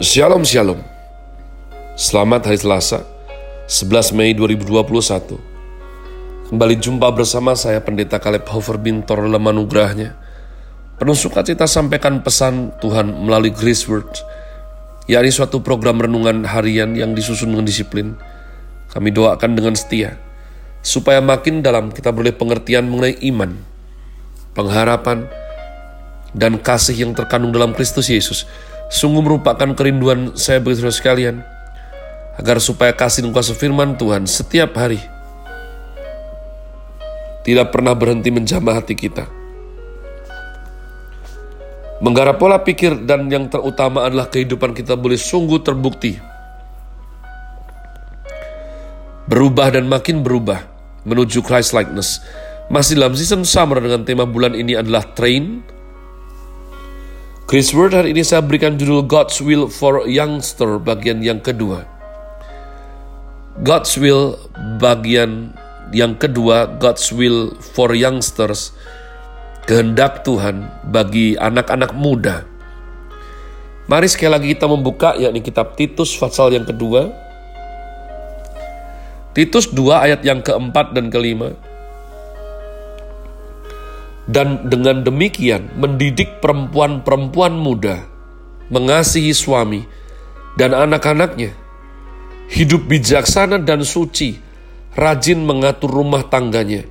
Shalom Shalom. Selamat hari Selasa 11 Mei 2021 Kembali jumpa bersama saya Pendeta Kaleb Hofer Bintor dalam anugerahnya. Penuh sukacita sampaikan pesan Tuhan melalui Grace Word. Yakni suatu program renungan harian yang disusun dengan disiplin. Kami doakan dengan setia supaya makin dalam kita boleh pengertian mengenai iman pengharapan dan kasih yang terkandung dalam Kristus Yesus Sungguh merupakan kerinduan saya bagi saudara sekalian, agar supaya kasih dan kuasa firman Tuhan setiap hari tidak pernah berhenti menjamah hati kita. Menggarap pola pikir dan yang terutama adalah kehidupan kita boleh sungguh terbukti. Berubah dan makin berubah menuju Christ likeness. Masih dalam season summer dengan tema bulan ini adalah train, Chris Word hari ini saya berikan judul God's Will for Youngster bagian yang kedua. God's Will bagian yang kedua, God's Will for Youngsters, kehendak Tuhan bagi anak-anak muda. Mari sekali lagi kita membuka yakni kitab Titus pasal yang kedua. Titus 2 ayat yang keempat dan kelima dan dengan demikian mendidik perempuan-perempuan muda mengasihi suami dan anak-anaknya, hidup bijaksana dan suci, rajin mengatur rumah tangganya,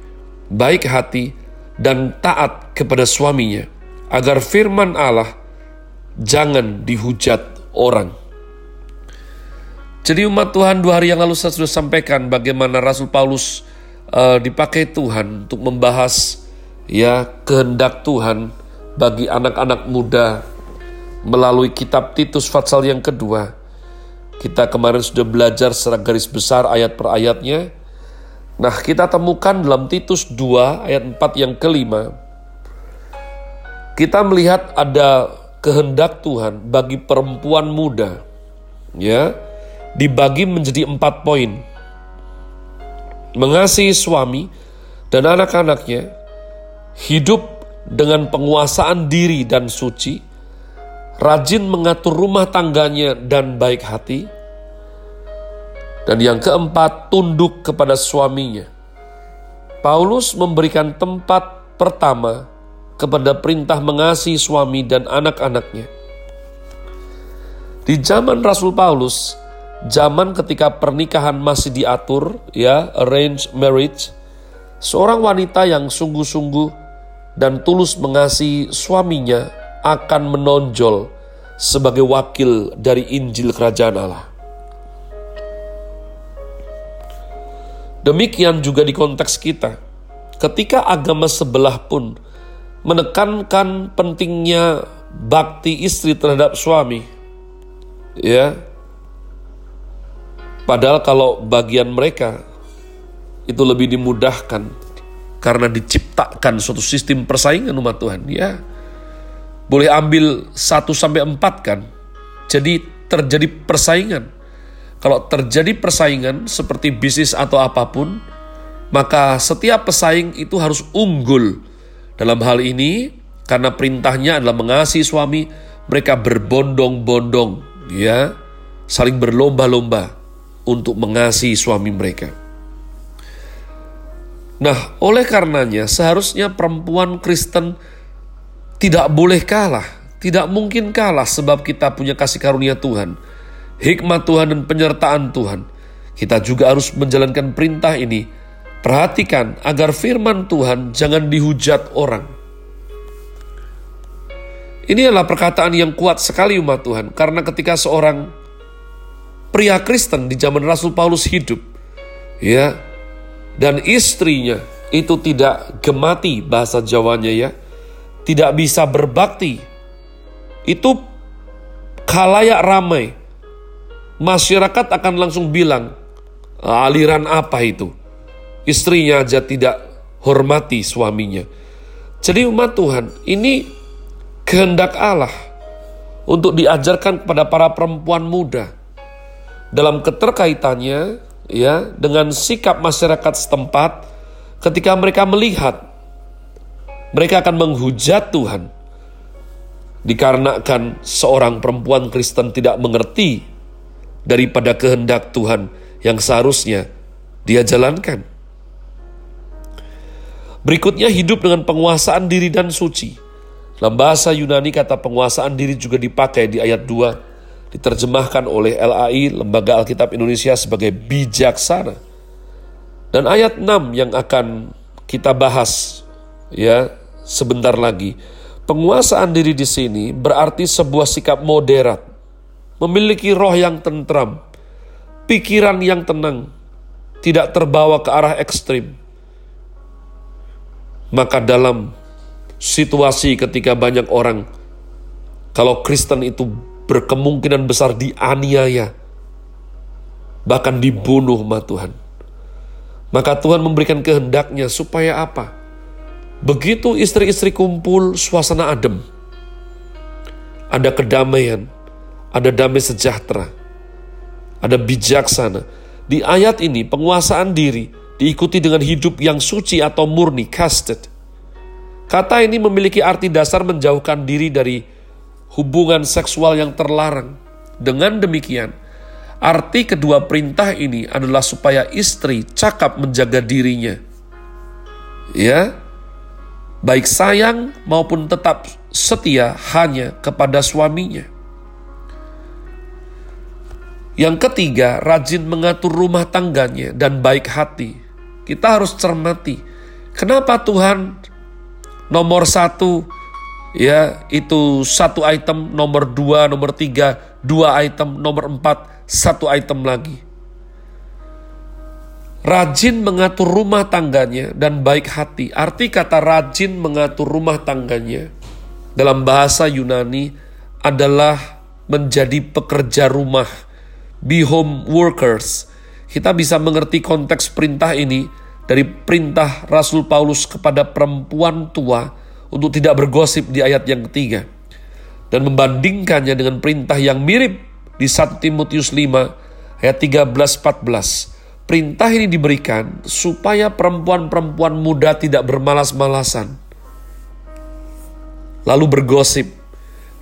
baik hati dan taat kepada suaminya, agar firman Allah jangan dihujat orang. Jadi umat Tuhan dua hari yang lalu saya sudah sampaikan bagaimana Rasul Paulus uh, dipakai Tuhan untuk membahas ya kehendak Tuhan bagi anak-anak muda melalui kitab Titus Fatsal yang kedua. Kita kemarin sudah belajar secara garis besar ayat per ayatnya. Nah, kita temukan dalam Titus 2 ayat 4 yang kelima. Kita melihat ada kehendak Tuhan bagi perempuan muda. Ya, dibagi menjadi empat poin. Mengasihi suami dan anak-anaknya, hidup dengan penguasaan diri dan suci, rajin mengatur rumah tangganya dan baik hati, dan yang keempat, tunduk kepada suaminya. Paulus memberikan tempat pertama kepada perintah mengasihi suami dan anak-anaknya. Di zaman Rasul Paulus, zaman ketika pernikahan masih diatur, ya, arranged marriage, seorang wanita yang sungguh-sungguh dan tulus mengasihi suaminya akan menonjol sebagai wakil dari Injil Kerajaan Allah. Demikian juga di konteks kita. Ketika agama sebelah pun menekankan pentingnya bakti istri terhadap suami, ya. Padahal kalau bagian mereka itu lebih dimudahkan karena diciptakan suatu sistem persaingan umat Tuhan. Ya, boleh ambil 1 sampai 4 kan. Jadi terjadi persaingan. Kalau terjadi persaingan seperti bisnis atau apa pun, maka setiap pesaing itu harus unggul. Dalam hal ini, karena perintahnya adalah mengasihi suami, mereka berbondong-bondong, ya, saling berlomba-lomba untuk mengasihi suami mereka. Nah, oleh karenanya seharusnya perempuan Kristen tidak boleh kalah, tidak mungkin kalah sebab kita punya kasih karunia Tuhan, hikmat Tuhan dan penyertaan Tuhan. Kita juga harus menjalankan perintah ini. Perhatikan agar firman Tuhan jangan dihujat orang. Ini adalah perkataan yang kuat sekali umat Tuhan, karena ketika seorang pria Kristen di zaman Rasul Paulus hidup, ya, dan istrinya itu tidak gemati bahasa Jawanya ya, tidak bisa berbakti. Itu kalayak ramai. Masyarakat akan langsung bilang, aliran apa itu? Istrinya aja tidak hormati suaminya. Jadi umat Tuhan, ini kehendak Allah untuk diajarkan kepada para perempuan muda dalam keterkaitannya ya dengan sikap masyarakat setempat ketika mereka melihat mereka akan menghujat Tuhan. dikarenakan seorang perempuan Kristen tidak mengerti daripada kehendak Tuhan yang seharusnya dia jalankan. Berikutnya hidup dengan penguasaan diri dan suci. Dalam bahasa Yunani kata penguasaan diri juga dipakai di ayat 2 diterjemahkan oleh LAI Lembaga Alkitab Indonesia sebagai bijaksana. Dan ayat 6 yang akan kita bahas ya sebentar lagi. Penguasaan diri di sini berarti sebuah sikap moderat, memiliki roh yang tentram, pikiran yang tenang, tidak terbawa ke arah ekstrim. Maka dalam situasi ketika banyak orang, kalau Kristen itu berkemungkinan besar dianiaya, bahkan dibunuh sama Tuhan. Maka Tuhan memberikan kehendaknya supaya apa? Begitu istri-istri kumpul, suasana adem. Ada kedamaian, ada damai sejahtera, ada bijaksana. Di ayat ini, penguasaan diri diikuti dengan hidup yang suci atau murni, casted. Kata ini memiliki arti dasar menjauhkan diri dari hubungan seksual yang terlarang. Dengan demikian, arti kedua perintah ini adalah supaya istri cakap menjaga dirinya. Ya, baik sayang maupun tetap setia hanya kepada suaminya. Yang ketiga, rajin mengatur rumah tangganya dan baik hati. Kita harus cermati, kenapa Tuhan nomor satu ya itu satu item, nomor dua, nomor tiga, dua item, nomor empat, satu item lagi rajin mengatur rumah tangganya dan baik hati. Arti kata rajin mengatur rumah tangganya dalam bahasa Yunani adalah menjadi pekerja rumah, be home workers. Kita bisa mengerti konteks perintah ini dari perintah Rasul Paulus kepada perempuan tua untuk tidak bergosip di ayat yang ketiga. Dan membandingkannya dengan perintah yang mirip di 1 Timotius 5 ayat 13 14 Perintah ini diberikan supaya perempuan-perempuan muda tidak bermalas-malasan, lalu bergosip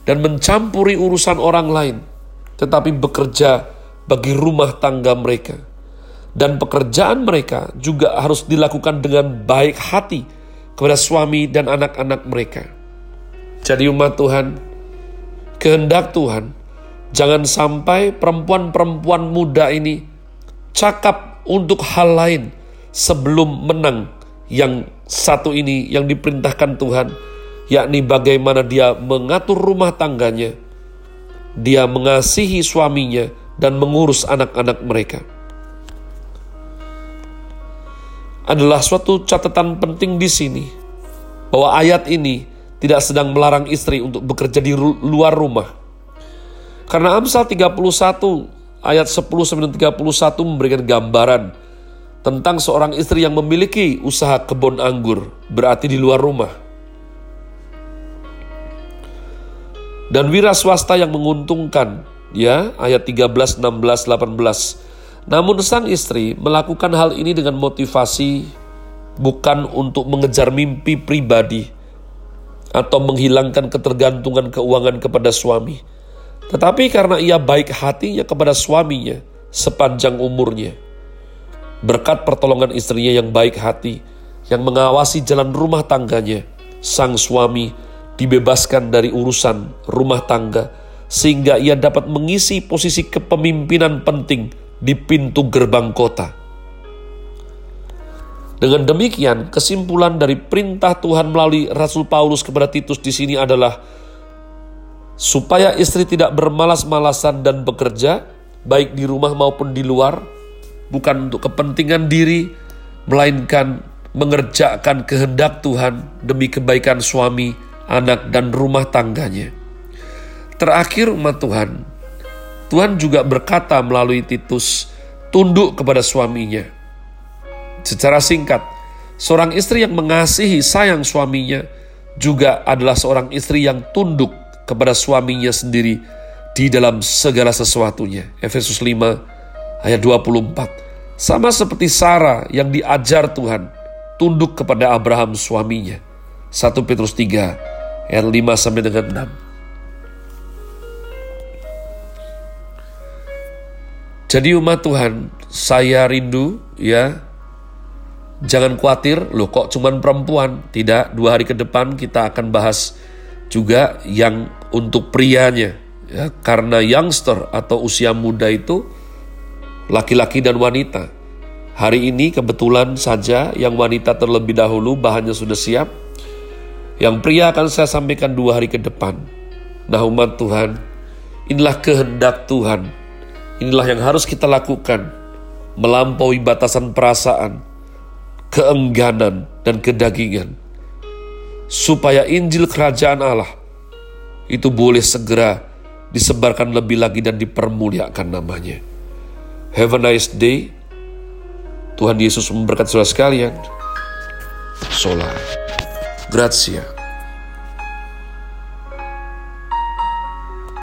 dan mencampuri urusan orang lain, tetapi bekerja bagi rumah tangga mereka. Dan pekerjaan mereka juga harus dilakukan dengan baik hati kepada suami dan anak-anak mereka. Jadi umat Tuhan, kehendak Tuhan, jangan sampai perempuan-perempuan muda ini cakap untuk hal lain sebelum menang yang satu ini yang diperintahkan Tuhan, yakni bagaimana dia mengatur rumah tangganya, dia mengasihi suaminya, dan mengurus anak-anak mereka. Adalah suatu catatan penting di sini bahwa ayat ini tidak sedang melarang istri untuk bekerja di luar rumah. Karena Amsal 31 ayat 10 sampai 31 memberikan gambaran tentang seorang istri yang memiliki usaha kebun anggur, berarti di luar rumah. Dan wira swasta yang menguntungkan, ya, ayat 13, 16, 18. Namun sang istri melakukan hal ini dengan motivasi bukan untuk mengejar mimpi pribadi atau menghilangkan ketergantungan keuangan kepada suami tetapi karena ia baik hatinya kepada suaminya sepanjang umurnya. Berkat pertolongan istrinya yang baik hati, yang mengawasi jalan rumah tangganya, sang suami dibebaskan dari urusan rumah tangga, sehingga ia dapat mengisi posisi kepemimpinan penting di pintu gerbang kota. Dengan demikian, kesimpulan dari perintah Tuhan melalui Rasul Paulus kepada Titus di sini adalah supaya istri tidak bermalas-malasan dan bekerja, baik di rumah maupun di luar, bukan untuk kepentingan diri, melainkan mengerjakan kehendak Tuhan demi kebaikan suami, anak, dan rumah tangganya. Terakhir umat Tuhan, Tuhan juga berkata melalui Titus, tunduk kepada suaminya. Secara singkat, seorang istri yang mengasihi sayang suaminya juga adalah seorang istri yang tunduk kepada suaminya sendiri di dalam segala sesuatunya. Efesus 5 ayat 24. Sama seperti Sarah yang diajar Tuhan tunduk kepada Abraham suaminya. 1 Petrus 3 ayat 5 sampai dengan 6. Jadi umat Tuhan, saya rindu ya. Jangan khawatir, loh kok cuman perempuan? Tidak, dua hari ke depan kita akan bahas juga yang untuk prianya. Ya, karena youngster atau usia muda itu laki-laki dan wanita. Hari ini kebetulan saja yang wanita terlebih dahulu bahannya sudah siap. Yang pria akan saya sampaikan dua hari ke depan. Nah umat Tuhan, inilah kehendak Tuhan. Inilah yang harus kita lakukan. Melampaui batasan perasaan, keengganan, dan kedagingan. Supaya Injil Kerajaan Allah itu boleh segera disebarkan lebih lagi dan dipermuliakan namanya. Have a nice day. Tuhan Yesus memberkati saudara sekalian. Sola. Grazie.